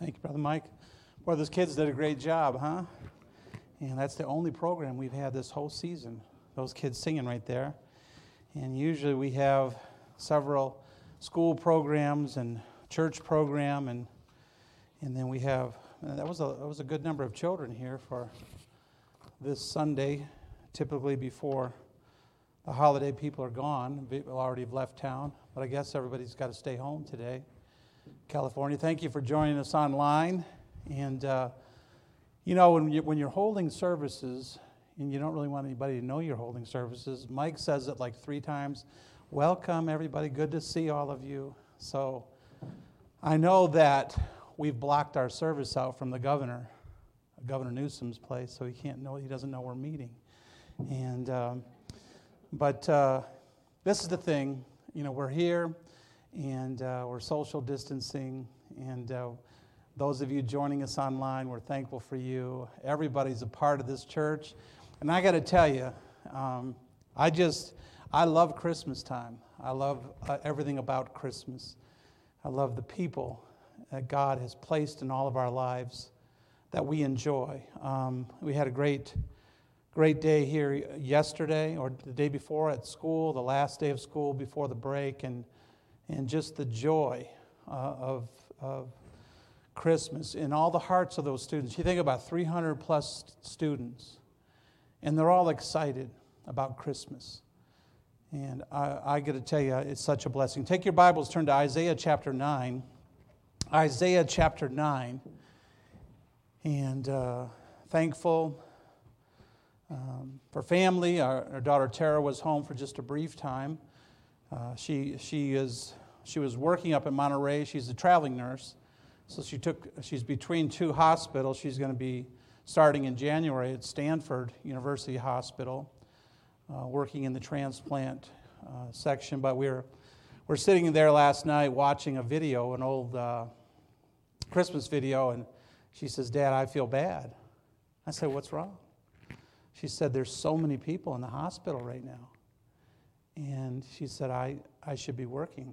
Thank you, Brother Mike. Boy, those kids did a great job, huh? And that's the only program we've had this whole season. Those kids singing right there. And usually we have several school programs and church program, and and then we have uh, that was a that was a good number of children here for this Sunday. Typically before the holiday, people are gone. People already have left town, but I guess everybody's got to stay home today. California. Thank you for joining us online. And, uh, you know, when, you, when you're holding services and you don't really want anybody to know you're holding services, Mike says it like three times Welcome, everybody. Good to see all of you. So I know that we've blocked our service out from the governor, Governor Newsom's place, so he can't know, he doesn't know we're meeting. And, um, but uh, this is the thing, you know, we're here and uh, we're social distancing. And uh, those of you joining us online, we're thankful for you. Everybody's a part of this church. And I got to tell you, um, I just, I love Christmas time. I love uh, everything about Christmas. I love the people that God has placed in all of our lives that we enjoy. Um, we had a great, great day here yesterday or the day before at school, the last day of school before the break, and and just the joy uh, of, of Christmas in all the hearts of those students. You think about 300 plus students, and they're all excited about Christmas. And I, I got to tell you, it's such a blessing. Take your Bibles, turn to Isaiah chapter 9. Isaiah chapter 9. And uh, thankful um, for family. Our, our, daughter Tara was home for just a brief time. Uh, she, she is she was working up in Monterey. She's a traveling nurse. So she took, she's between two hospitals. She's going to be starting in January at Stanford University Hospital, uh, working in the transplant uh, section. But we were, we're sitting there last night watching a video, an old uh, Christmas video, and she says, Dad, I feel bad. I said, What's wrong? She said, There's so many people in the hospital right now. And she said, I, I should be working.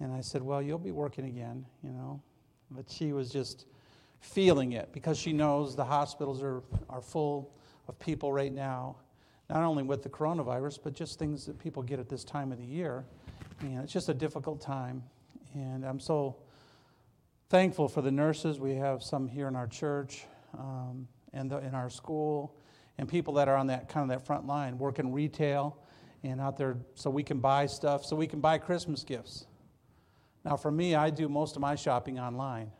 And I said, Well, you'll be working again, you know. But she was just feeling it because she knows the hospitals are, are full of people right now, not only with the coronavirus, but just things that people get at this time of the year. And it's just a difficult time. And I'm so thankful for the nurses. We have some here in our church um, and the, in our school, and people that are on that kind of that front line, working retail and out there so we can buy stuff, so we can buy Christmas gifts. Now, for me, I do most of my shopping online.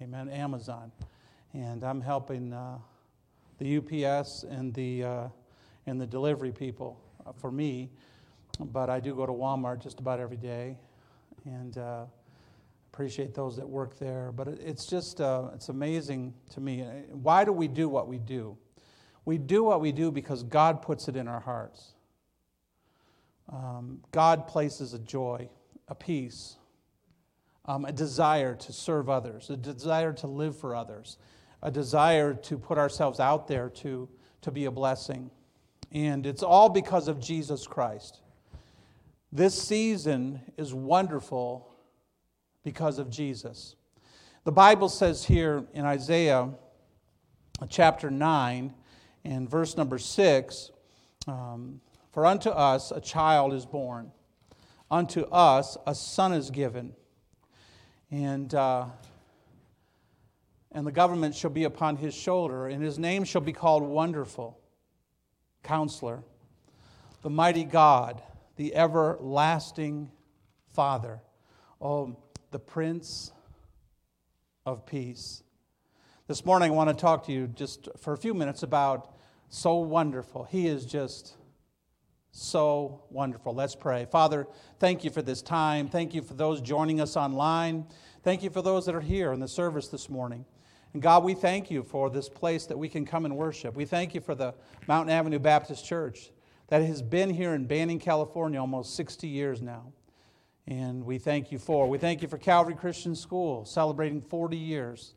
Amen. Amazon. And I'm helping uh, the UPS and the, uh, and the delivery people uh, for me. But I do go to Walmart just about every day. And uh, appreciate those that work there. But it's just, uh, it's amazing to me. Why do we do what we do? We do what we do because God puts it in our hearts. Um, God places a joy, a peace, um, a desire to serve others, a desire to live for others, a desire to put ourselves out there to, to be a blessing. And it's all because of Jesus Christ. This season is wonderful because of Jesus. The Bible says here in Isaiah chapter 9 and verse number 6 um, For unto us a child is born, unto us a son is given and, uh, and the government shall be upon his shoulder, and his name shall be called Wonderful, Counselor, the Mighty God, the Everlasting Father, oh, the Prince of Peace. This morning, I want to talk to you just for a few minutes about so wonderful. He is just so wonderful. Let's pray. Father, thank you for this time. Thank you for those joining us online. Thank you for those that are here in the service this morning. And God, we thank you for this place that we can come and worship. We thank you for the Mountain Avenue Baptist Church that has been here in Banning, California almost 60 years now. And we thank you for. We thank you for Calvary Christian School celebrating 40 years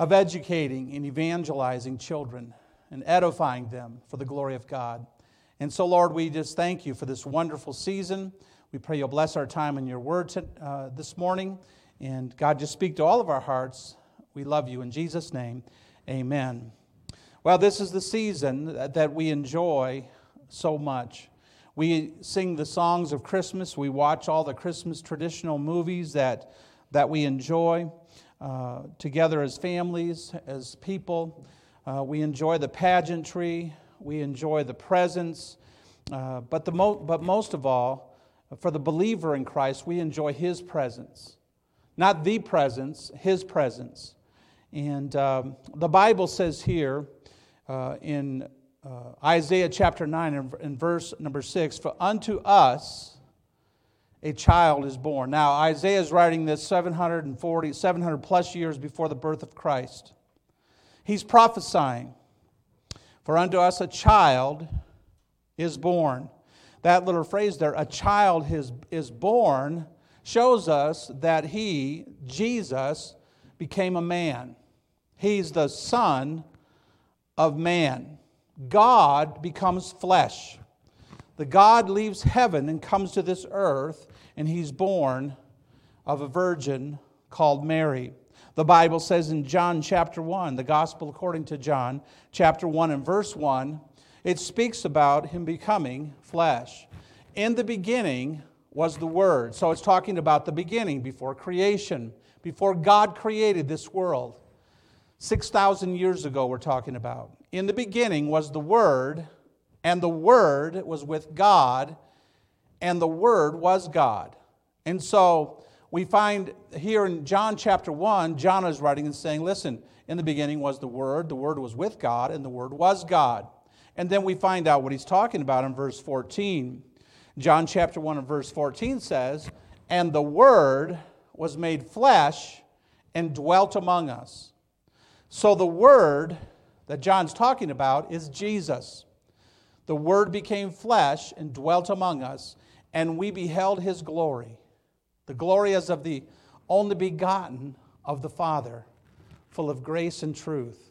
of educating and evangelizing children and edifying them for the glory of God. And so, Lord, we just thank you for this wonderful season. We pray you'll bless our time in your word to, uh, this morning. And God, just speak to all of our hearts. We love you. In Jesus' name, amen. Well, this is the season that we enjoy so much. We sing the songs of Christmas. We watch all the Christmas traditional movies that, that we enjoy uh, together as families, as people. Uh, we enjoy the pageantry. We enjoy the presence, Uh, but, the mo- but most of all, for the believer in Christ, we enjoy His presence. Not the presence, His presence. And um, the Bible says here uh, in uh, Isaiah chapter 9 and, and verse number 6 For unto us a child is born. Now, Isaiah is writing this 740, 700 plus years before the birth of Christ. He's prophesying, For unto us a child is born. That little phrase there, a child is, is born, shows us that he, Jesus, became a man. He's the Son of man. God becomes flesh. The God leaves heaven and comes to this earth, and he's born of a virgin called Mary. The Bible says in John chapter 1, the gospel according to John, chapter 1 and verse 1, it speaks about him becoming flesh. In the beginning was the Word. So it's talking about the beginning, before creation, before God created this world. 6,000 years ago, we're talking about. In the beginning was the Word, and the Word was with God, and the Word was God. And so we find here in John chapter 1, John is writing and saying, Listen, in the beginning was the Word, the Word was with God, and the Word was God. And then we find out what he's talking about in verse 14. John chapter 1 and verse 14 says, And the Word was made flesh and dwelt among us. So the Word that John's talking about is Jesus. The Word became flesh and dwelt among us, and we beheld his glory. The glory as of the only begotten of the Father, full of grace and truth.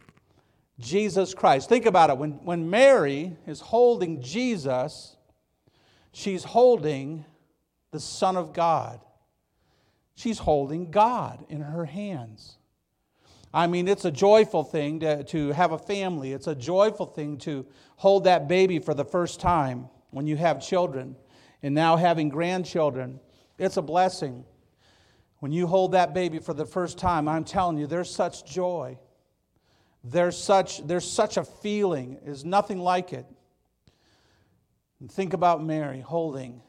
Jesus Christ. Think about it. When, when Mary is holding Jesus, she's holding the Son of God. She's holding God in her hands. I mean, it's a joyful thing to, to have a family. It's a joyful thing to hold that baby for the first time when you have children and now having grandchildren. It's a blessing. When you hold that baby for the first time, I'm telling you, there's such joy. There's such, there's such a feeling, is nothing like it. And think about Mary holding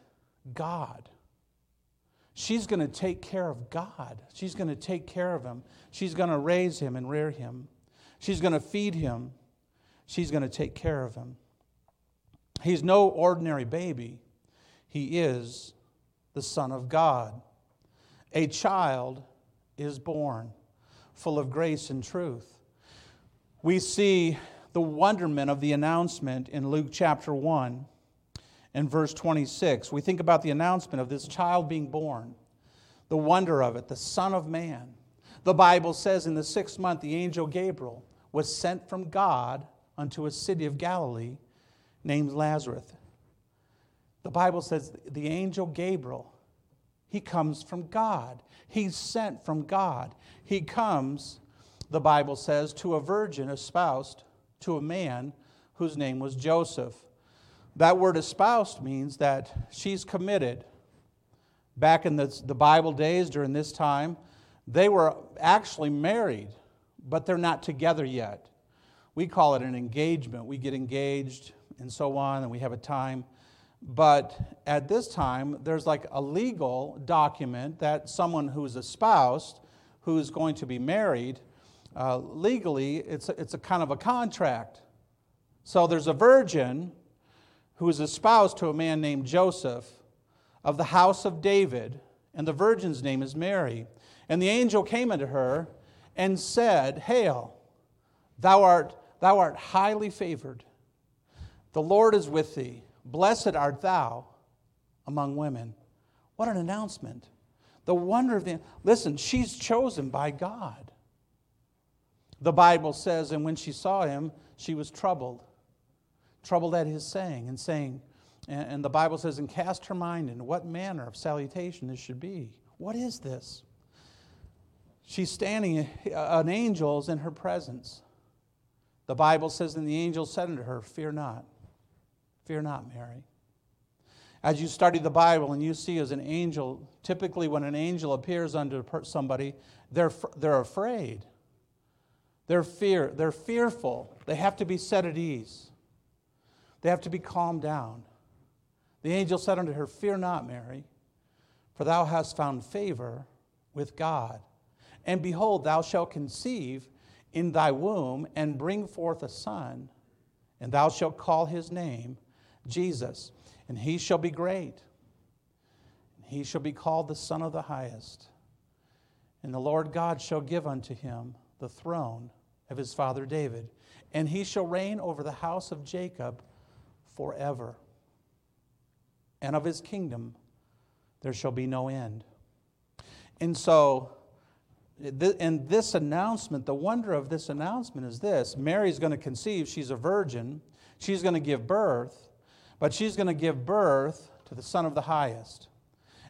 God. She's going to take care of God. She's going to take care of him. She's going to raise him and rear him. She's going to feed him. She's going to take care of him. He's no ordinary baby. He is the Son of God. A child is born, full of grace and truth. We see the wonderment of the announcement in Luke chapter 1 and verse 26. We think about the announcement of this child being born, the wonder of it, the Son of Man. The Bible says in the sixth month, the angel Gabriel was sent from God unto a city of Galilee named Lazarus. The Bible says the angel Gabriel, he comes from God. He's sent from God. He comes, the Bible says, to a virgin espoused to a man whose name was Joseph. That word espoused means that she's committed. Back in the, the Bible days during this time, they were actually married, but they're not together yet. We call it an engagement. We get engaged and so on, and we have a time. But at this time, there's like a legal document that someone who's espoused, who's going to be married, uh, legally, it's a, it's a kind of a contract. So there's a virgin who is espoused to a man named Joseph of the house of David, and the virgin's name is Mary. And the angel came unto her and said, Hail, thou art, thou art highly favored. The Lord is with thee. Blessed art thou among women. What an announcement. The wonder of the. Listen, she's chosen by God. The Bible says, and when she saw him, she was troubled troubled at his saying, and saying, and the Bible says, and cast her mind in what manner of salutation this should be. What is this? She's standing, uh, an angel is in her presence. The Bible says, And the angel said unto her, Fear not, fear not, Mary. As you study the Bible and you see as an angel, typically when an angel appears unto somebody, they're, they're afraid. They're, fear, they're fearful. They have to be set at ease. They have to be calmed down. The angel said unto her, Fear not, Mary, for thou hast found favor with God. And behold, thou shalt conceive in thy womb and bring forth a son, and thou shalt call his name Jesus. And he shall be great, he shall be called the Son of the Highest. And the Lord God shall give unto him the throne of his father David, and he shall reign over the house of Jacob forever. And of his kingdom there shall be no end. And so, in this announcement, the wonder of this announcement is this Mary's going to conceive, she's a virgin, she's going to give birth, but she's going to give birth to the Son of the Highest.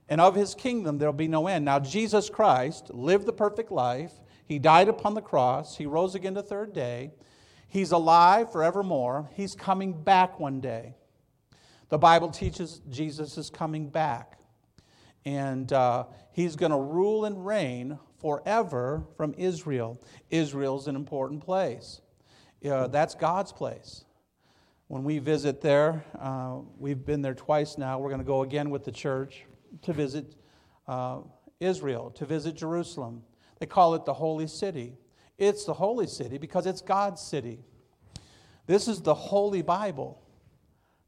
And of his kingdom there'll be no end. Now, Jesus Christ lived the perfect life. He died upon the cross. He rose again the third day. He's alive forevermore. He's coming back one day. The Bible teaches Jesus is coming back. And uh, he's going to rule and reign forever from Israel. Israel's an important place. Uh, that's God's place. When we visit there, uh, we've been there twice now. We're going to go again with the church to visit uh, Israel, to visit Jerusalem. They call it the Holy City. It's the Holy City because it's God's city. This is the Holy Bible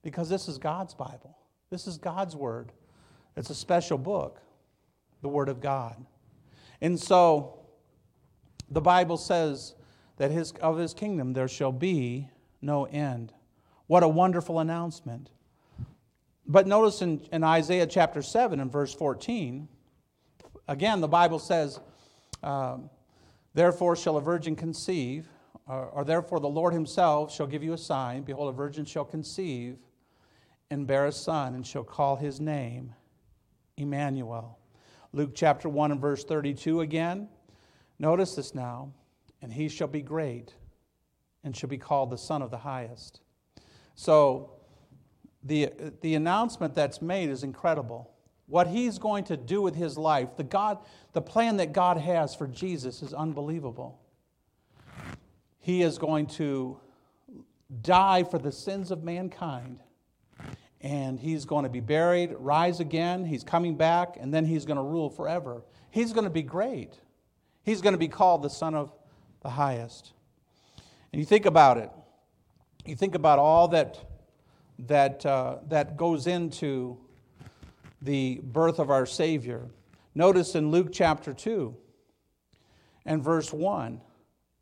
because this is God's Bible. This is God's Word. It's a special book, the Word of God. And so the Bible says that his, of his kingdom there shall be no end. What a wonderful announcement. But notice in, in Isaiah chapter 7 and verse 14, again, the Bible says, um, Therefore shall a virgin conceive, or, or therefore the Lord himself shall give you a sign. Behold, a virgin shall conceive and bear a son, and shall call his name Emmanuel. Luke chapter 1 and verse 32 again. Notice this now. And he shall be great and shall be called the Son of the Highest. So, the, the announcement that's made is incredible. What he's going to do with his life, the, God, the plan that God has for Jesus is unbelievable. He is going to die for the sins of mankind, and he's going to be buried, rise again, he's coming back, and then he's going to rule forever. He's going to be great. He's going to be called the Son of the Highest. And you think about it. You think about all that that, uh, that goes into the birth of our Savior. Notice in Luke chapter 2 and verse 1,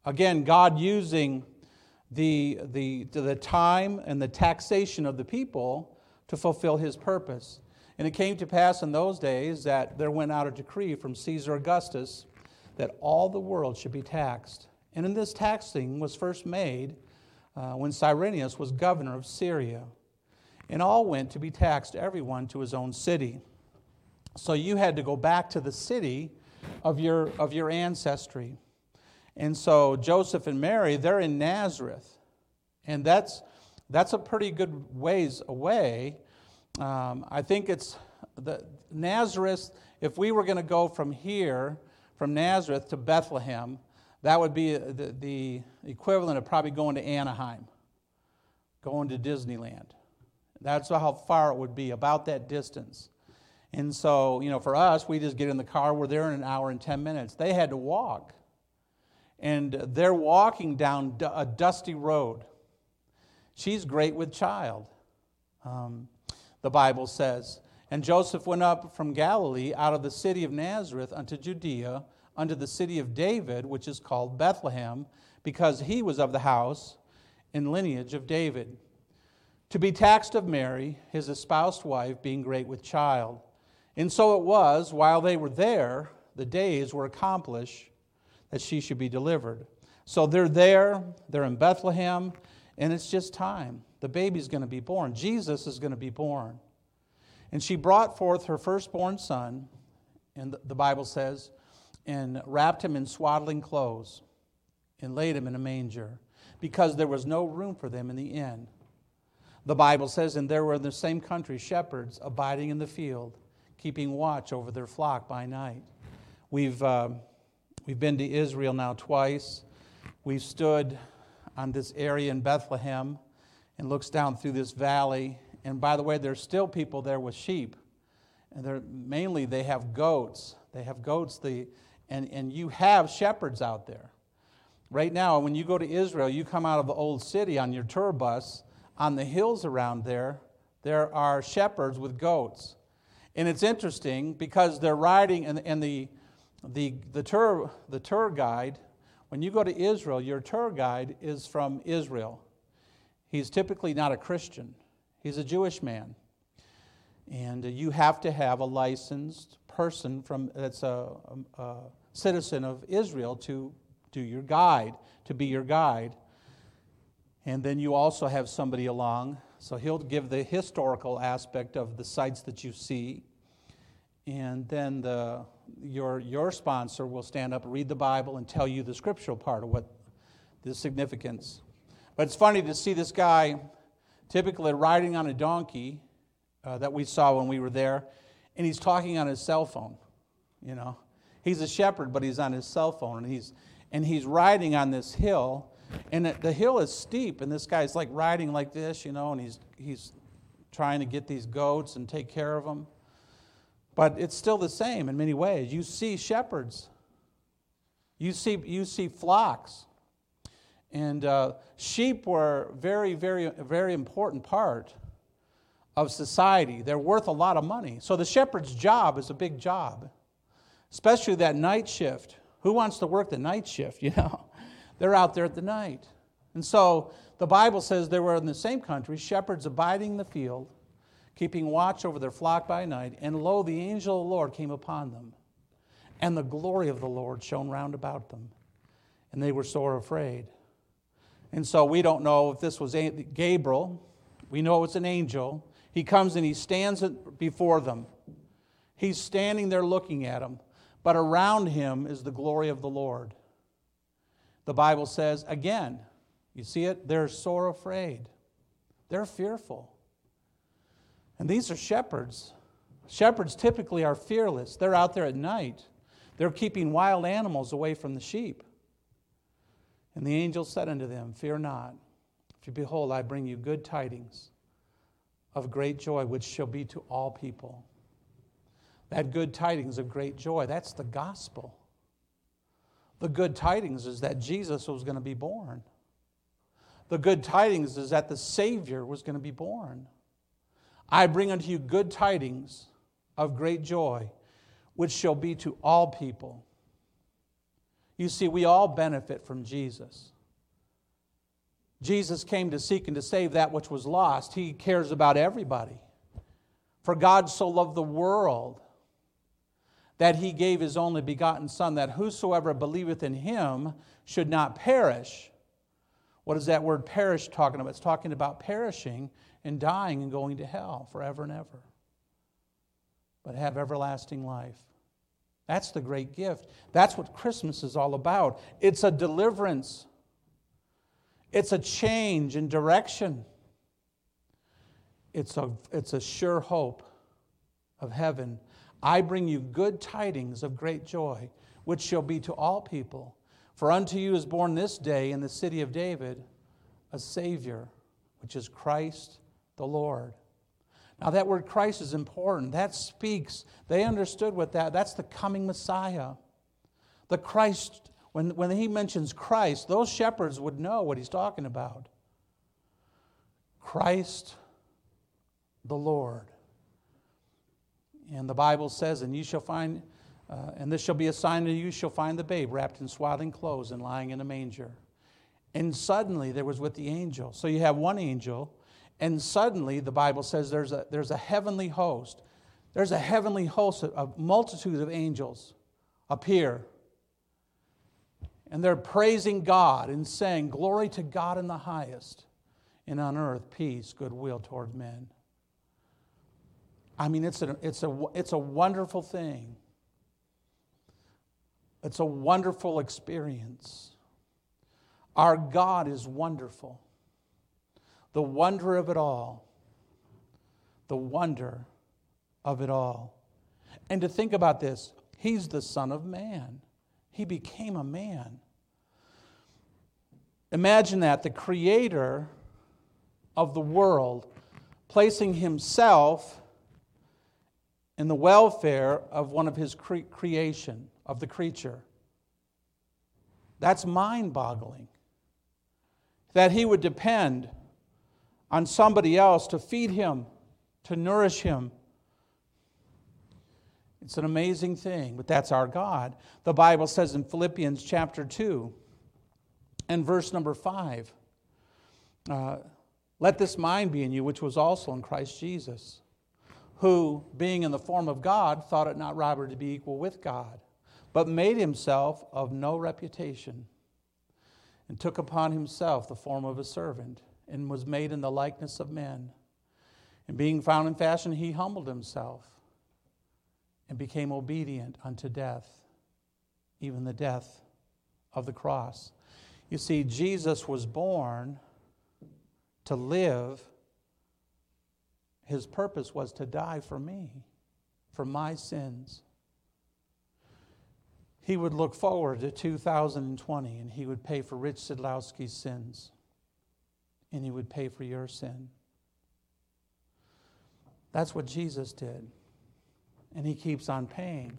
again, God using the, the, the time and the taxation of the people to fulfill his purpose. And it came to pass in those days that there went out a decree from Caesar Augustus that all the world should be taxed. And in this taxing was first made uh, when Cyrenius was governor of Syria and all went to be taxed, everyone to his own city. So you had to go back to the city of your, of your ancestry. And so Joseph and Mary, they're in Nazareth. And that's, that's a pretty good ways away. Um, I think it's the Nazareth, if we were going to go from here, from Nazareth to Bethlehem, that would be the, the equivalent of probably going to Anaheim, going to Disneyland. That's how far it would be, about that distance. And so, you know, for us, we just get in the car, we're there in an hour and 10 minutes. They had to walk. And they're walking down a dusty road. She's great with child, um, the Bible says. And Joseph went up from Galilee out of the city of Nazareth unto Judea, unto the city of David, which is called Bethlehem, because he was of the house and lineage of David to be taxed of Mary, his espoused wife, being great with child. And so it was, while they were there, the days were accomplished that she should be delivered. So they're there, they're in Bethlehem, and it's just time. The baby's going to be born. Jesus is going to be born. And she brought forth her firstborn son, and the Bible says, and wrapped him in swaddling clothes and laid him in a manger because there was no room for them in the inn. The Bible says, and there were in the same country shepherds abiding in the field, keeping watch over their flock by night. We've, uh, we've been to Israel now twice. We've stood on this area in Bethlehem and looks down through this valley. And by the way, there's still people there with sheep. And they're, mainly they have goats. They have goats, the, and, and you have shepherds out there. Right now, when you go to Israel, you come out of the old city on your tour bus, on the hills around there, there are shepherds with goats. And it's interesting because they're riding, and, and the, the, the, tour, the tour guide, when you go to Israel, your tour guide is from Israel. He's typically not a Christian, he's a Jewish man. And you have to have a licensed person from, that's a, a, a citizen of Israel to do your guide, to be your guide. And then you also have somebody along. So he'll give the historical aspect of the sites that you see. And then the, your, your sponsor will stand up, read the Bible, and tell you the scriptural part of what the significance. But it's funny to see this guy typically riding on a donkey uh, that we saw when we were there, and he's talking on his cell phone. You know, he's a shepherd, but he's on his cell phone, and he's and he's riding on this hill, and the hill is steep, and this guy's like riding like this, you know, and he's, he's trying to get these goats and take care of them. But it's still the same in many ways. You see shepherds, you see, you see flocks. And uh, sheep were very, very, very important part of society. They're worth a lot of money. So the shepherd's job is a big job, especially that night shift. Who wants to work the night shift, you know? They're out there at the night. And so the Bible says there were in the same country shepherds abiding in the field, keeping watch over their flock by night, and lo, the angel of the Lord came upon them, and the glory of the Lord shone round about them, and they were sore afraid. And so we don't know if this was Gabriel. We know it's an angel. He comes and he stands before them. He's standing there looking at them, but around him is the glory of the Lord. The Bible says, again, you see it? They're sore afraid. They're fearful. And these are shepherds. Shepherds typically are fearless. They're out there at night, they're keeping wild animals away from the sheep. And the angel said unto them, Fear not, for behold, I bring you good tidings of great joy, which shall be to all people. That good tidings of great joy, that's the gospel. The good tidings is that Jesus was going to be born. The good tidings is that the Savior was going to be born. I bring unto you good tidings of great joy, which shall be to all people. You see, we all benefit from Jesus. Jesus came to seek and to save that which was lost. He cares about everybody. For God so loved the world that he gave his only begotten Son, that whosoever believeth in him should not perish. What is that word perish talking about? It's talking about perishing and dying and going to hell forever and ever, but have everlasting life. That's the great gift. That's what Christmas is all about. It's a deliverance, it's a change in direction, it's a, it's a sure hope of heaven I bring you good tidings of great joy, which shall be to all people. For unto you is born this day in the city of David a Savior, which is Christ the Lord. Now, that word Christ is important. That speaks, they understood what that, that's the coming Messiah. The Christ, when, when he mentions Christ, those shepherds would know what he's talking about. Christ the Lord. And the Bible says, And you shall find, uh, and this shall be a sign to you, you shall find the babe wrapped in swaddling clothes and lying in a manger. And suddenly there was with the angel. So you have one angel, and suddenly the Bible says there's a, there's a heavenly host. There's a heavenly host, a multitude of angels appear. And they're praising God and saying, Glory to God in the highest, and on earth peace, goodwill toward men. I mean, it's a, it's a, it's a wonderful thing. It's a wonderful experience. Our God is wonderful. The wonder of it all. The wonder of it all. And to think about this, He's the Son of Man. He became a man. Imagine that the Creator of the world placing Himself in the welfare of one of His cre- creation, of the creature. That's mind boggling. That He would depend on somebody else to feed Him, to nourish Him it's an amazing thing, but that's our God. The Bible says in Philippians chapter 2 and verse number 5 uh, Let this mind be in you, which was also in Christ Jesus, who, being in the form of God, thought it not robbery to be equal with God, but made himself of no reputation, and took upon himself the form of a servant, and was made in the likeness of men. And being found in fashion, he humbled himself and became obedient unto death, even the death of the cross. You see, Jesus was born to live. His purpose was to die for me, for my sins. He would look forward to 2020 and he would pay for Rich Sidlowski's sins, and he would pay for your sin. That's what Jesus did. And he keeps on paying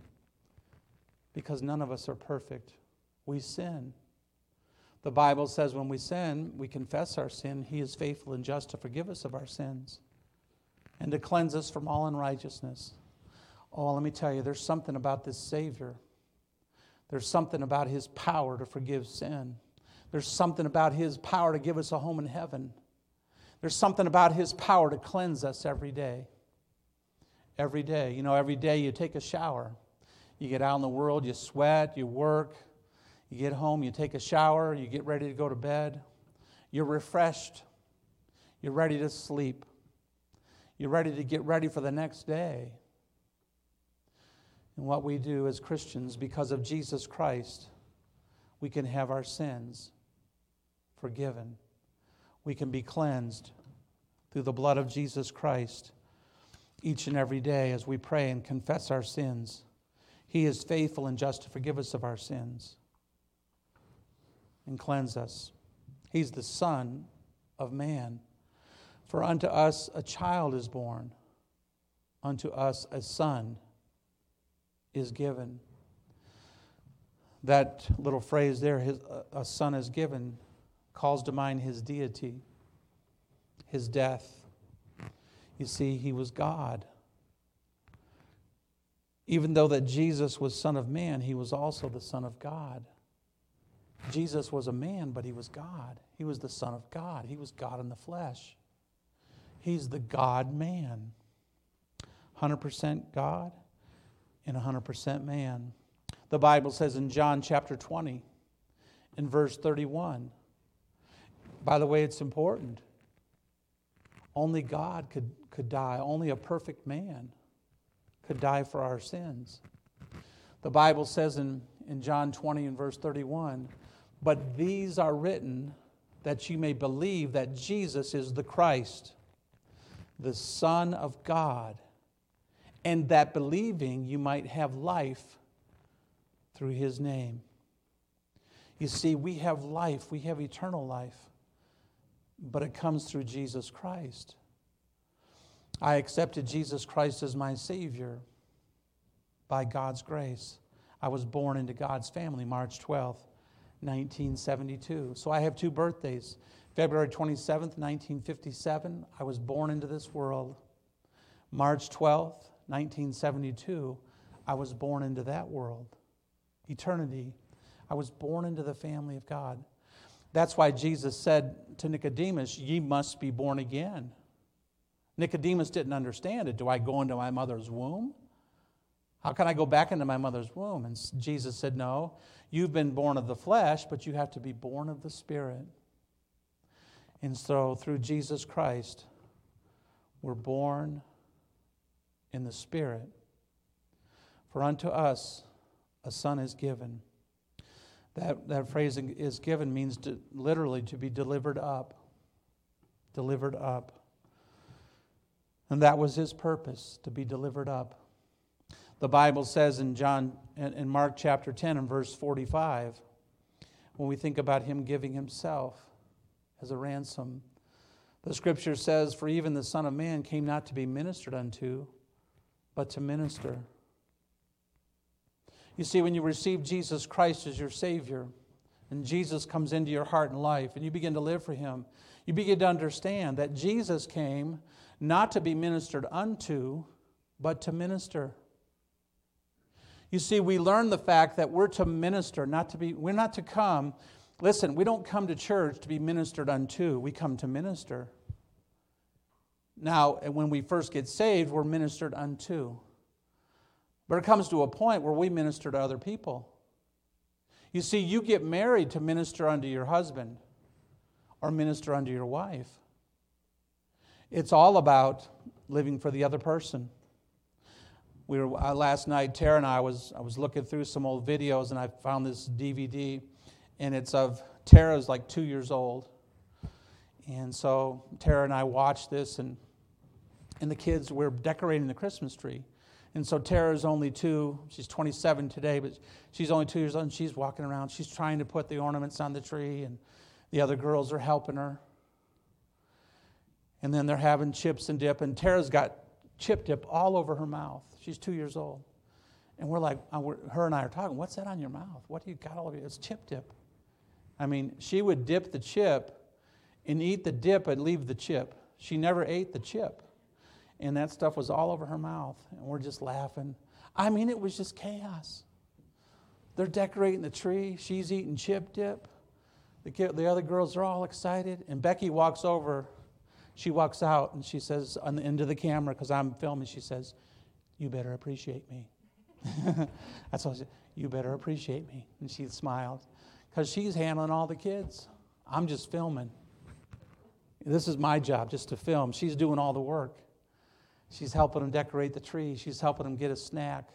because none of us are perfect. We sin. The Bible says when we sin, we confess our sin. He is faithful and just to forgive us of our sins and to cleanse us from all unrighteousness. Oh, let me tell you, there's something about this Savior. There's something about his power to forgive sin. There's something about his power to give us a home in heaven. There's something about his power to cleanse us every day every day. You know, every day you take a shower. You get out in the world, you sweat, you work, you get home, you take a shower, you get ready to go to bed. You're refreshed. You're ready to sleep. You're ready to get ready for the next day. And what we do as Christians, because of Jesus Christ, we can have our sins forgiven. We can be cleansed through the blood of Jesus Christ each and every day as we pray and confess our sins. He is faithful and just to forgive us of our sins and cleanse us. He's the Son of man. For unto us a child is born, unto us a son is given. That little phrase there, his, a son is given, calls to mind his deity, his death, you see, he was God. Even though that Jesus was Son of Man, he was also the Son of God. Jesus was a man, but he was God. He was the Son of God. He was God in the flesh. He's the God man. 100% God and 100% man. The Bible says in John chapter 20, in verse 31, by the way, it's important. Only God could, could die, only a perfect man could die for our sins. The Bible says in, in John 20 and verse 31 But these are written that you may believe that Jesus is the Christ, the Son of God, and that believing you might have life through his name. You see, we have life, we have eternal life but it comes through Jesus Christ. I accepted Jesus Christ as my Savior by God's grace. I was born into God's family March 12th, 1972. So I have two birthdays. February 27th, 1957, I was born into this world. March 12th, 1972, I was born into that world. Eternity. I was born into the family of God. That's why Jesus said to Nicodemus, Ye must be born again. Nicodemus didn't understand it. Do I go into my mother's womb? How can I go back into my mother's womb? And Jesus said, No, you've been born of the flesh, but you have to be born of the Spirit. And so through Jesus Christ, we're born in the Spirit. For unto us a son is given That, that phrase is given means to, literally to be delivered up. Delivered up. And that was his purpose, to be delivered up. The Bible says in John in Mark chapter 10 and verse 45, when we think about him giving himself as a ransom, the scripture says, For even the Son of Man came not to be ministered unto, but to minister. You see, when you receive Jesus Christ as your Savior, and Jesus comes into your heart and life, and you begin to live for Him, you begin to understand that Jesus came not to be ministered unto, but to minister. You see, we learn the fact that we're to minister, not to be, we're not to come. Listen, we don't come to church to be ministered unto, we come to minister. Now, when we first get saved, we're ministered unto. But it comes to a point where we minister to other people. You see, you get married to minister unto your husband or minister unto your wife. It's all about living for the other person. We were uh, last night. Tara and I was I was looking through some old videos, and I found this DVD, and it's of Tara's like two years old, and so Tara and I watched this, and and the kids were decorating the Christmas tree, and so Tara's only two. She's 27 today, but she's only two years old, and she's walking around. She's trying to put the ornaments on the tree, and the other girls are helping her. And then they're having chips and dip, and Tara's got chip dip all over her mouth. She's two years old. And we're like, uh, her and I are talking, what's that on your mouth? What do you got all over you? It's chip dip. I mean, she would dip the chip and eat the dip and leave the chip. She never ate the chip. And that stuff was all over her mouth. And we're just laughing. I mean, it was just chaos. They're decorating the tree. She's eating chip dip. The, kid, the other girls are all excited. And Becky walks over she walks out and she says, on the end of the camera, because I'm filming, she says, You better appreciate me. That's what I said. You better appreciate me. And she smiled because she's handling all the kids. I'm just filming. This is my job, just to film. She's doing all the work. She's helping them decorate the tree, she's helping them get a snack.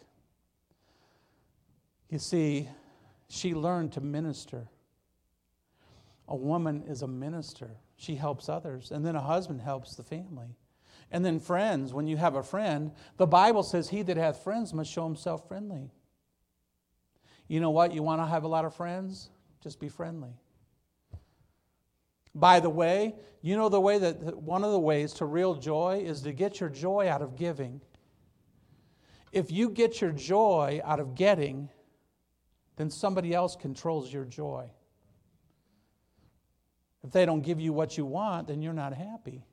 You see, she learned to minister. A woman is a minister she helps others. And then a husband helps the family. And then friends, when you have a friend, the Bible says, He that hath friends must show himself friendly. You know what? You want to have a lot of friends? Just be friendly. By the way, you know the way that one of the ways to real joy is to get your joy out of giving. If you get your joy out of getting, then somebody else controls your joy. If they don't give you what you want, then you're not happy.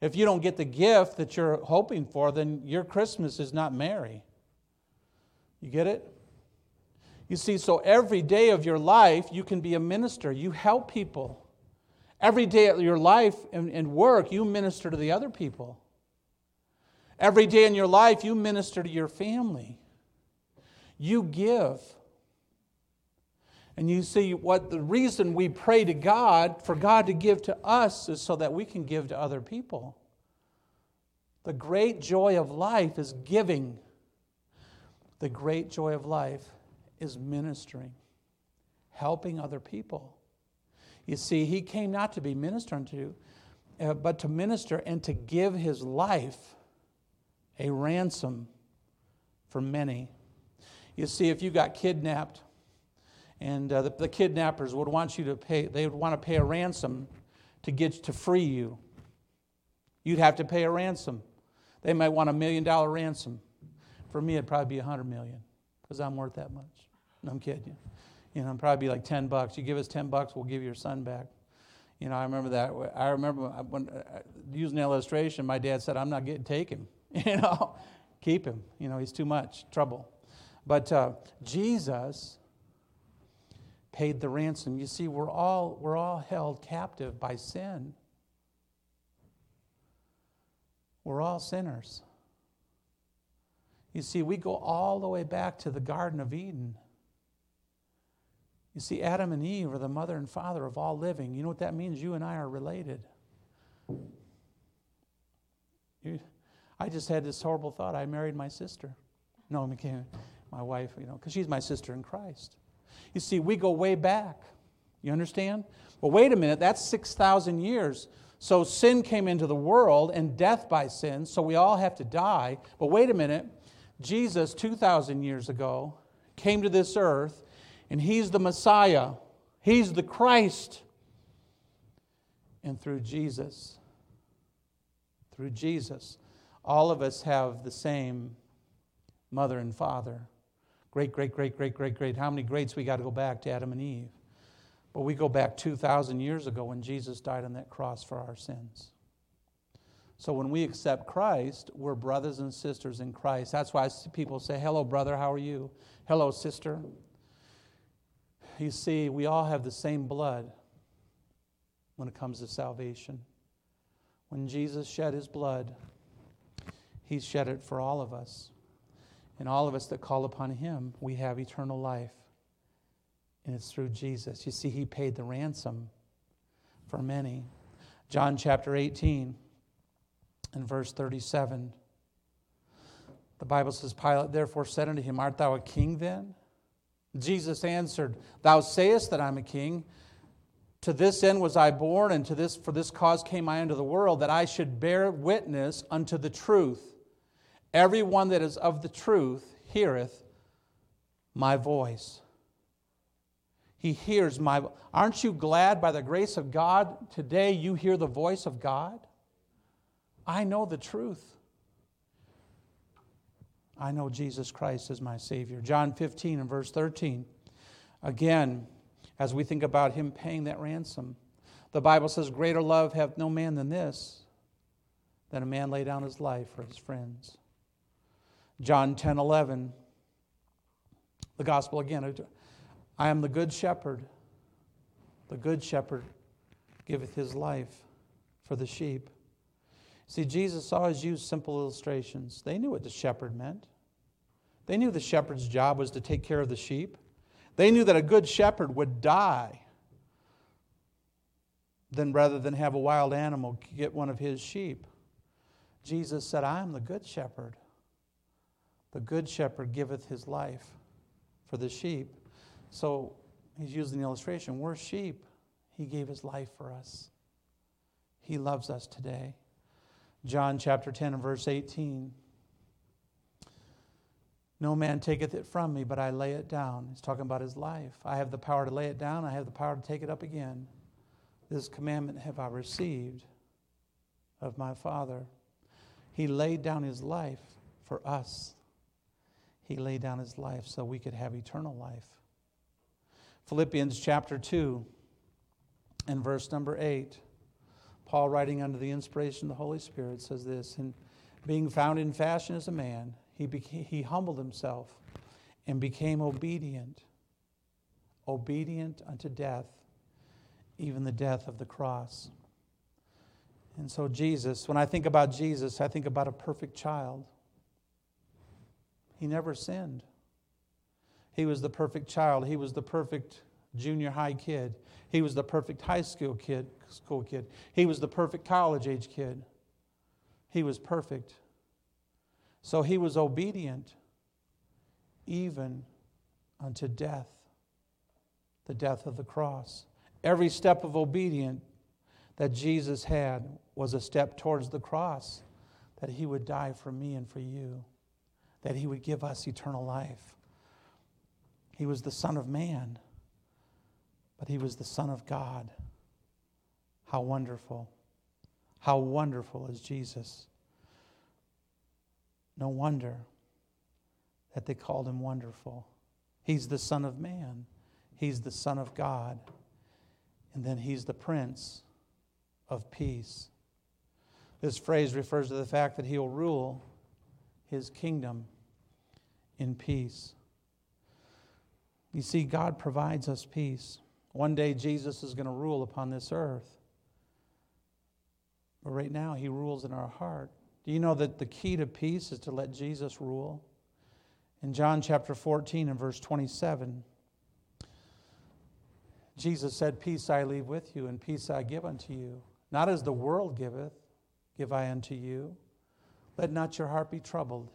If you don't get the gift that you're hoping for, then your Christmas is not merry. You get it? You see, so every day of your life, you can be a minister. You help people. Every day of your life and, work, you minister to the other people. Every day in your life, you minister to your family. You give. And you see, what the reason we pray to God for God to give to us is so that we can give to other people. The great joy of life is giving, the great joy of life is ministering, helping other people. You see, he came not to be ministered unto, uh, but to minister and to give his life a ransom for many. You see, if you got kidnapped, and uh, the, the, kidnappers would want you to pay they would want to pay a ransom to get to free you. You'd have to pay a ransom. They might want a million dollar ransom. For me it'd probably be a hundred million because i'm worth that much. No i'm kidding. You you know it'd probably be like 10 bucks. You give us 10 bucks we'll give your son back. You know i remember that i remember when uh, using the illustration my dad said i'm not getting taken you know keep him. You know he's too much trouble. But uh, jesus paid the ransom. You see, we're all, we're all held captive by sin. We're all sinners. You see, we go all the way back to the Garden of Eden. You see, Adam and Eve are the mother and father of all living. You know what that means? You and I are related. I just had this horrible thought. I married my sister. No, I my wife, you know, because she's my sister in Christ. You see, we go way back. You understand? Well, wait a minute, that's 6,000 years. So sin came into the world and death by sin, so we all have to die. But wait a minute, Jesus, 2,000 years ago, came to this earth, and he's the Messiah, he's the Christ. And through Jesus, through Jesus, all of us have the same mother and father. Great, great, great, great, great, great. How many greats we got to go back to Adam and Eve? But we go back 2,000 years ago when Jesus died on that cross for our sins. So when we accept Christ, we're brothers and sisters in Christ. That's why people say, Hello, brother, how are you? Hello, sister. You see, we all have the same blood when it comes to salvation. When Jesus shed his blood, he shed it for all of us. And all of us that call upon him, we have eternal life. And it's through Jesus. You see, he paid the ransom for many. John chapter 18 and verse 37. The Bible says, Pilate therefore said unto him, Art thou a king then? Jesus answered, Thou sayest that I'm a king. To this end was I born, and to this for this cause came I into the world, that I should bear witness unto the truth. Everyone that is of the truth heareth my voice. He hears my Aren't you glad by the grace of God today you hear the voice of God? I know the truth. I know Jesus Christ is my Savior. John 15 and verse 13. Again, as we think about him paying that ransom. The Bible says, Greater love hath no man than this, that a man lay down his life for his friends. John 10 11, the gospel again. I am the good shepherd. The good shepherd giveth his life for the sheep. See, Jesus always used simple illustrations. They knew what the shepherd meant. They knew the shepherd's job was to take care of the sheep. They knew that a good shepherd would die than rather than have a wild animal get one of his sheep. Jesus said, I am the good shepherd. The good shepherd giveth his life for the sheep. So he's using the illustration. We're sheep. He gave his life for us. He loves us today. John chapter 10 and verse 18. No man taketh it from me, but I lay it down. He's talking about his life. I have the power to lay it down, I have the power to take it up again. This commandment have I received of my Father. He laid down his life for us. He laid down his life so we could have eternal life. Philippians chapter 2 and verse number 8. Paul, writing under the inspiration of the Holy Spirit, says this And being found in fashion as a man, he, became, he humbled himself and became obedient, obedient unto death, even the death of the cross. And so, Jesus, when I think about Jesus, I think about a perfect child. He never sinned. He was the perfect child. He was the perfect junior high kid. He was the perfect high school kid, school kid. He was the perfect college age kid. He was perfect. So he was obedient even unto death, the death of the cross. Every step of obedience that Jesus had was a step towards the cross, that he would die for me and for you, that he would give us eternal life. He was the Son of Man, but he was the Son of God. How wonderful! How wonderful is Jesus! No wonder that they called him wonderful. He's the Son of Man, He's the Son of God, and then He's the Prince of Peace. This phrase refers to the fact that He'll rule His kingdom in peace. You see, God provides us peace. One day Jesus is going to rule upon this earth. But right now, He rules in our heart. Do you know that the key to peace is to let Jesus rule? In John chapter 14 and verse 27, Jesus said, Peace I leave with you, and peace I give unto you. Not as the world giveth, give I unto you. Let not your heart be troubled,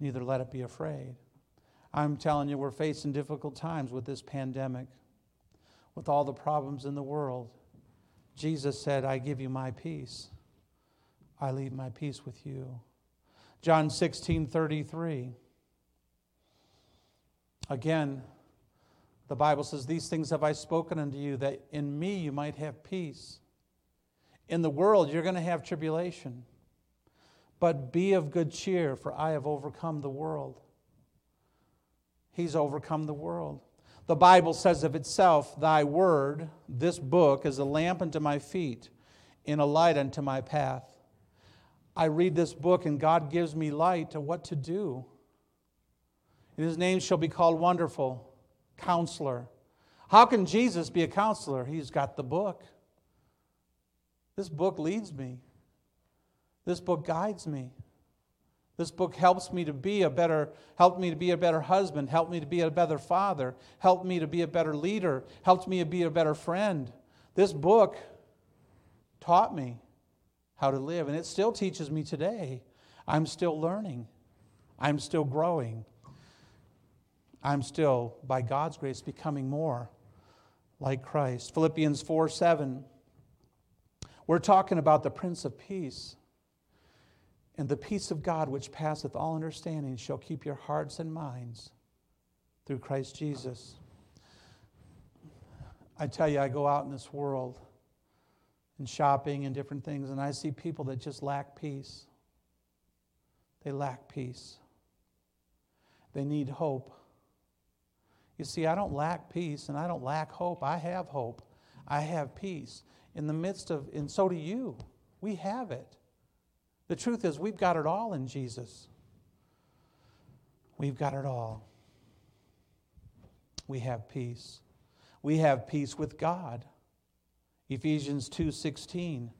neither let it be afraid. I'm telling you, we're facing difficult times with this pandemic, with all the problems in the world. Jesus said, I give you my peace. I leave my peace with you. John 16 33. Again, the Bible says, These things have I spoken unto you, that in me you might have peace. In the world, you're going to have tribulation. But be of good cheer, for I have overcome the world. He's overcome the world. The Bible says of itself, Thy word, this book, is a lamp unto my feet and a light unto my path. I read this book, and God gives me light to what to do. And his name shall be called Wonderful Counselor. How can Jesus be a counselor? He's got the book. This book leads me. This book guides me. This book helps me to be a better, helped me to be a better husband, helped me to be a better father, helped me to be a better leader, helped me to be a better friend. This book taught me how to live, and it still teaches me today. I'm still learning. I'm still growing. I'm still, by God's grace, becoming more like Christ. Philippians 4 7. We're talking about the Prince of Peace. And the peace of God, which passeth all understanding, shall keep your hearts and minds through Christ Jesus. I tell you, I go out in this world and shopping and different things, and I see people that just lack peace. They lack peace. They need hope. You see, I don't lack peace and I don't lack hope. I have hope. I have peace. In the midst of, and so do you. We have it. The truth is, we've got it all in Jesus. We've got it all. We have peace. We have peace with God. Ephesians 2:16.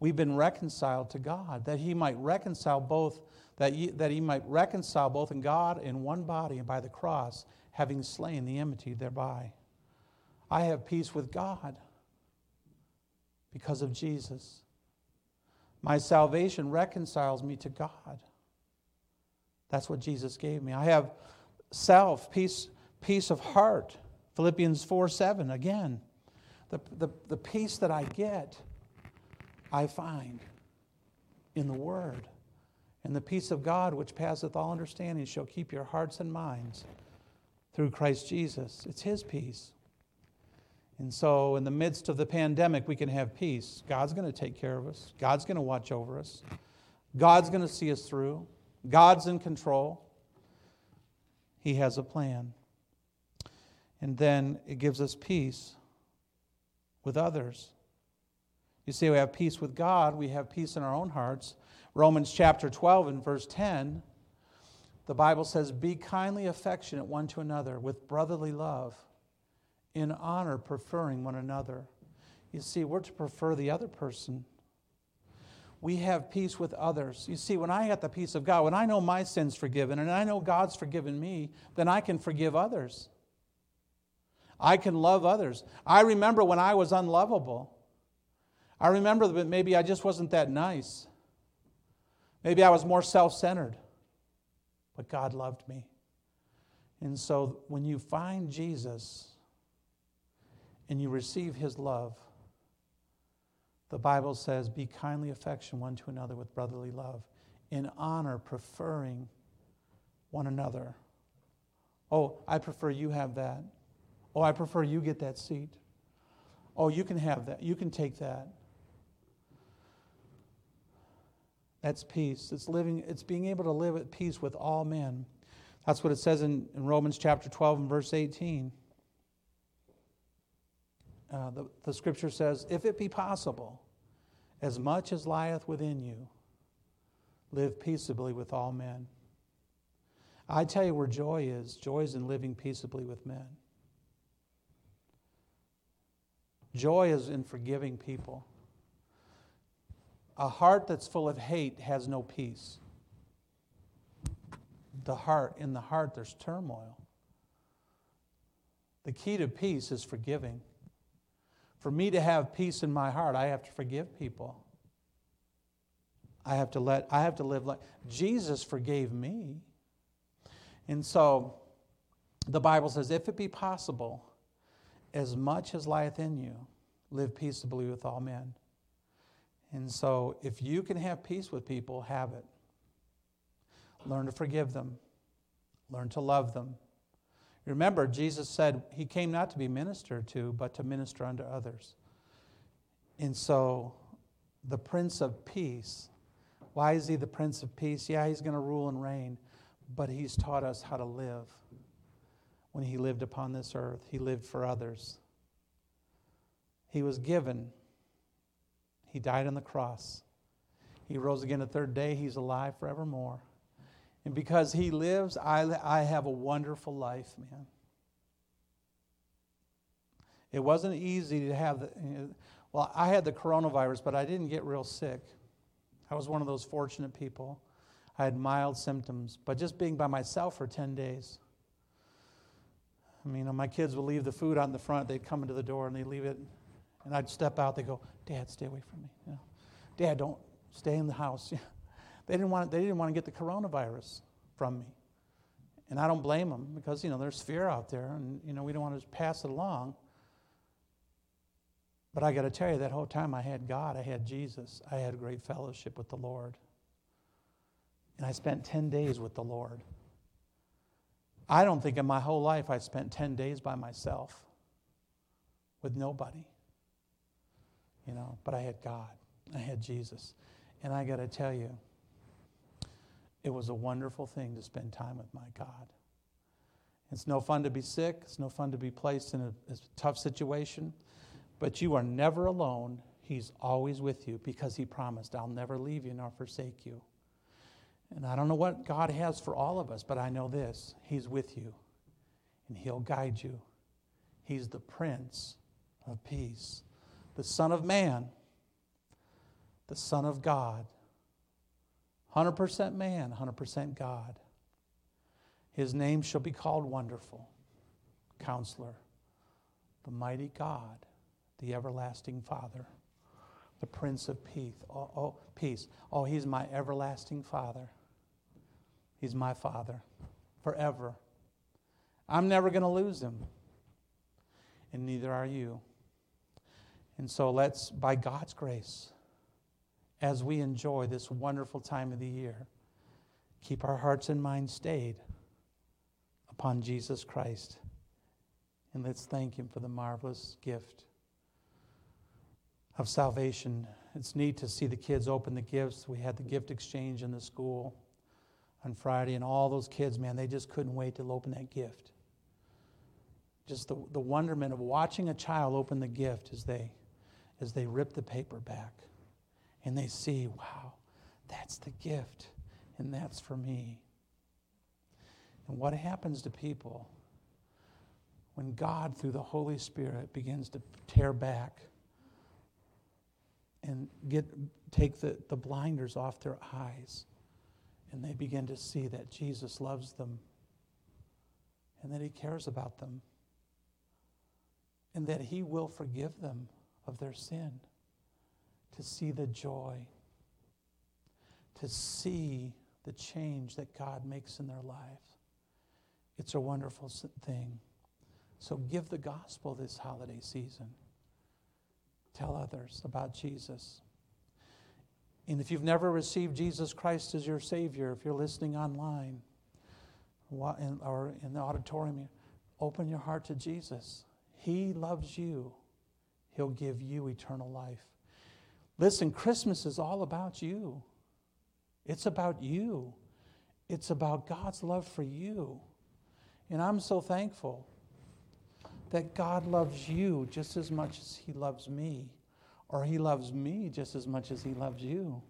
We've been reconciled to God that he might reconcile both that he, that he might reconcile both in God in one body and by the cross having slain the enmity thereby. I have peace with God because of Jesus. My salvation reconciles me to God. That's what Jesus gave me. I have self, peace, peace of heart. Philippians 4 7, again. The, the, the peace that I get, I find in the Word. And the peace of God, which passeth all understanding, shall keep your hearts and minds through Christ Jesus. It's His peace. And so, in the midst of the pandemic, we can have peace. God's going to take care of us, God's going to watch over us, God's going to see us through, God's in control. He has a plan. And then it gives us peace with others. You see, we have peace with God, we have peace in our own hearts. Romans chapter 12 and verse 10, the Bible says, Be kindly affectionate one to another with brotherly love in honor, preferring one another. You see, we're to prefer the other person. We have peace with others. You see, when I have the peace of God, when I know my sin's forgiven and I know God's forgiven me, then I can forgive others. I can love others. I remember when I was unlovable. I remember that maybe I just wasn't that nice. Maybe I was more self centered. But God loved me. And so when you find Jesus, and you receive his love, the Bible says, Be kindly affection one to another with brotherly love, in honor, preferring one another. Oh, I prefer you have that. Oh, I prefer you get that seat. Oh, you can have that. You can take that. That's peace. It's living, it's being able to live at peace with all men. That's what it says in, in Romans chapter 12 and verse 18 uh, the, the scripture says, if it be possible, as much as lieth within you, live peaceably with all men. I tell you where joy is joy is in living peaceably with men. Joy is in forgiving people. A heart that's full of hate has no peace. The heart, in the heart, there's turmoil. The key to peace is forgiving. For me to have peace in my heart, I have to forgive people. I have to let I have to live like Jesus forgave me. And so the Bible says, if it be possible, as much as lieth in you, live peaceably with all men. And so, if you can have peace with people, have it. Learn to forgive them, learn to love them. Remember, Jesus said he came not to be ministered to, but to minister unto others. And so, the Prince of Peace, why is he the Prince of Peace? Yeah, he's going to rule and reign, but he's taught us how to live. When he lived upon this earth, he lived for others. He was given he died on the cross. He rose again the third day. He's alive forevermore. And because He lives, I, I have a wonderful life, man. It wasn't easy to have the. Well, I had the coronavirus, but I didn't get real sick. I was one of those fortunate people. I had mild symptoms, but just being by myself for 10 days. I mean, my kids would leave the food on the front. They'd come into the door and they'd leave it and I'd step out, They'd go, Dad, stay away from me. You know, Dad, don't stay in the house. they, didn't want, they didn't want to get the coronavirus from me. And I don't blame them because, you know, there's fear out there and, you know, we don't want to pass it along. But I got to tell you, that whole time I had God, I had Jesus, I had a great fellowship with the Lord. And I spent 10 days with the Lord. I don't think in my whole life I spent 10 days by myself with nobody you know, but I had God, I had Jesus. And I got to tell you, it was a wonderful thing to spend time with my God. It's no fun to be sick, it's no fun to be placed in a, a tough situation, but you are never alone. He's always with you because He promised, I'll never leave you nor forsake you. And I don't know what God has for all of us, but I know this He's with you and He'll guide you. He's the Prince of Peace the Son of Man, the Son of God. 100% man, 100% God. His name shall be called Wonderful, Counselor, the Mighty God, the Everlasting Father, the Prince of Peace. Oh, oh, peace. oh He's my everlasting Father. He's my Father forever. I'm never going to lose Him, and neither are you. And so let's, by God's grace, as we enjoy this wonderful time of the year, keep our hearts and minds stayed upon Jesus Christ. And let's thank Him for the marvelous gift of salvation. It's neat to see the kids open the gifts. We had the gift exchange in the school on Friday, and all those kids, man, they just couldn't wait to open that gift. Just the, the wonderment of watching a child open the gift as they as they rip the paper back and they see, wow, that's the gift, and that's for me. And what happens to people when God, through the Holy Spirit, begins to tear back and get, take the, the blinders off their eyes, and they begin to see that Jesus loves them and that He cares about them and that He will forgive them of their sin, to see the joy, to see the change that God makes in their lives. It's a wonderful thing. So give the gospel this holiday season. Tell others about Jesus. And if you've never received Jesus Christ as your Savior, if you're listening online or in the auditorium, open your heart to Jesus. He loves you. He'll give you eternal life. Listen, Christmas is all about you. It's about you. It's about God's love for you. And I'm so thankful that God loves you just as much as He loves me, or He loves me just as much as He loves you.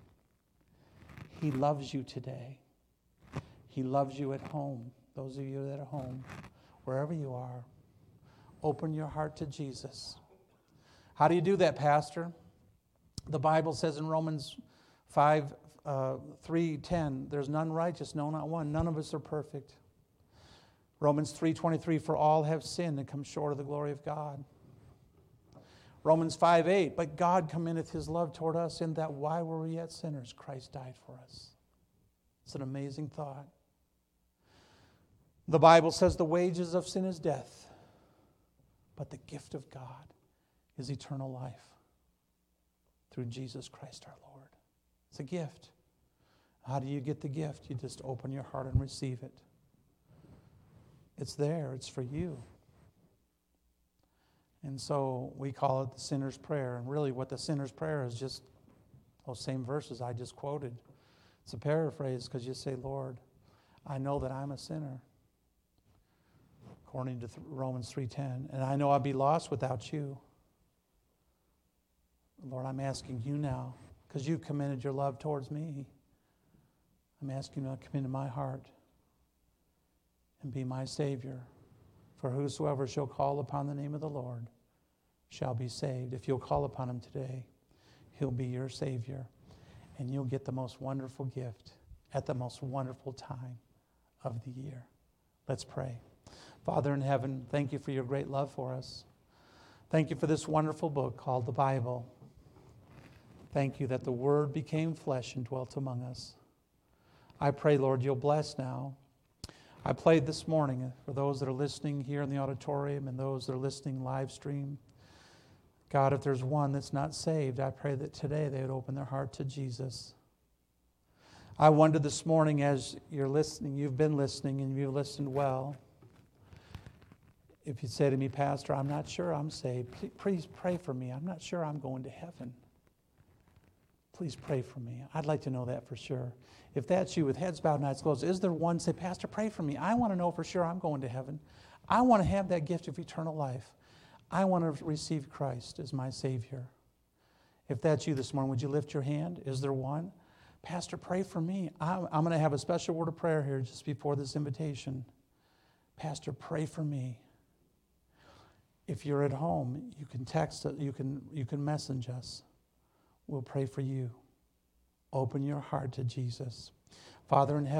He loves you today. He loves you at home. Those of you that are home, wherever you are, open your heart to Jesus. How do you do that, Pastor? The Bible says in Romans 5 uh, 3 10, there's none righteous, no, not one. None of us are perfect. Romans 3:23 for all have sinned and come short of the glory of God. Romans 5 8, but God commendeth his love toward us in that why were we yet sinners, Christ died for us. It's an amazing thought. The Bible says the wages of sin is death, but the gift of God is eternal life through Jesus Christ our Lord. It's a gift. How do you get the gift? You just open your heart and receive it. It's there, it's for you. And so we call it the sinner's prayer. And really, what the sinner's prayer is just those same verses I just quoted. It's a paraphrase because you say, Lord, I know that I'm a sinner, according to Romans 3.10, and I know I'll be lost without you. Lord, I'm asking you now, because you've commended your love towards me. I'm asking you to come into my heart and be my Savior. For whosoever shall call upon the name of the Lord shall be saved. If you'll call upon him today, he'll be your Savior. And you'll get the most wonderful gift at the most wonderful time of the year. Let's pray. Father in heaven, thank you for your great love for us. Thank you for this wonderful book called the Bible. Thank you that the Word became flesh and dwelt among us. I pray, Lord, you'll bless now. I played this morning for those that are listening here in the auditorium and those that are listening live stream. God, if there's one that's not saved, I pray that today they would open their heart to Jesus. I wonder this morning as you're listening, you've been listening and you've listened well. If you say to me, Pastor, I'm not sure I'm saved, please pray for me. I'm not sure I'm going to heaven. Please pray for me. I'd like to know that for sure. If that's you with heads bowed and eyes closed, is there one say, Pastor, pray for me? I want to know for sure I'm going to heaven. I want to have that gift of eternal life. I want to receive Christ as my Savior. If that's you this morning, would you lift your hand? Is there one? Pastor, pray for me. I'm, I'm going to have a special word of prayer here just before this invitation. Pastor, pray for me. If you're at home, you can text, you can, you can message us. We'll pray for you. Open your heart to Jesus. Father in heaven,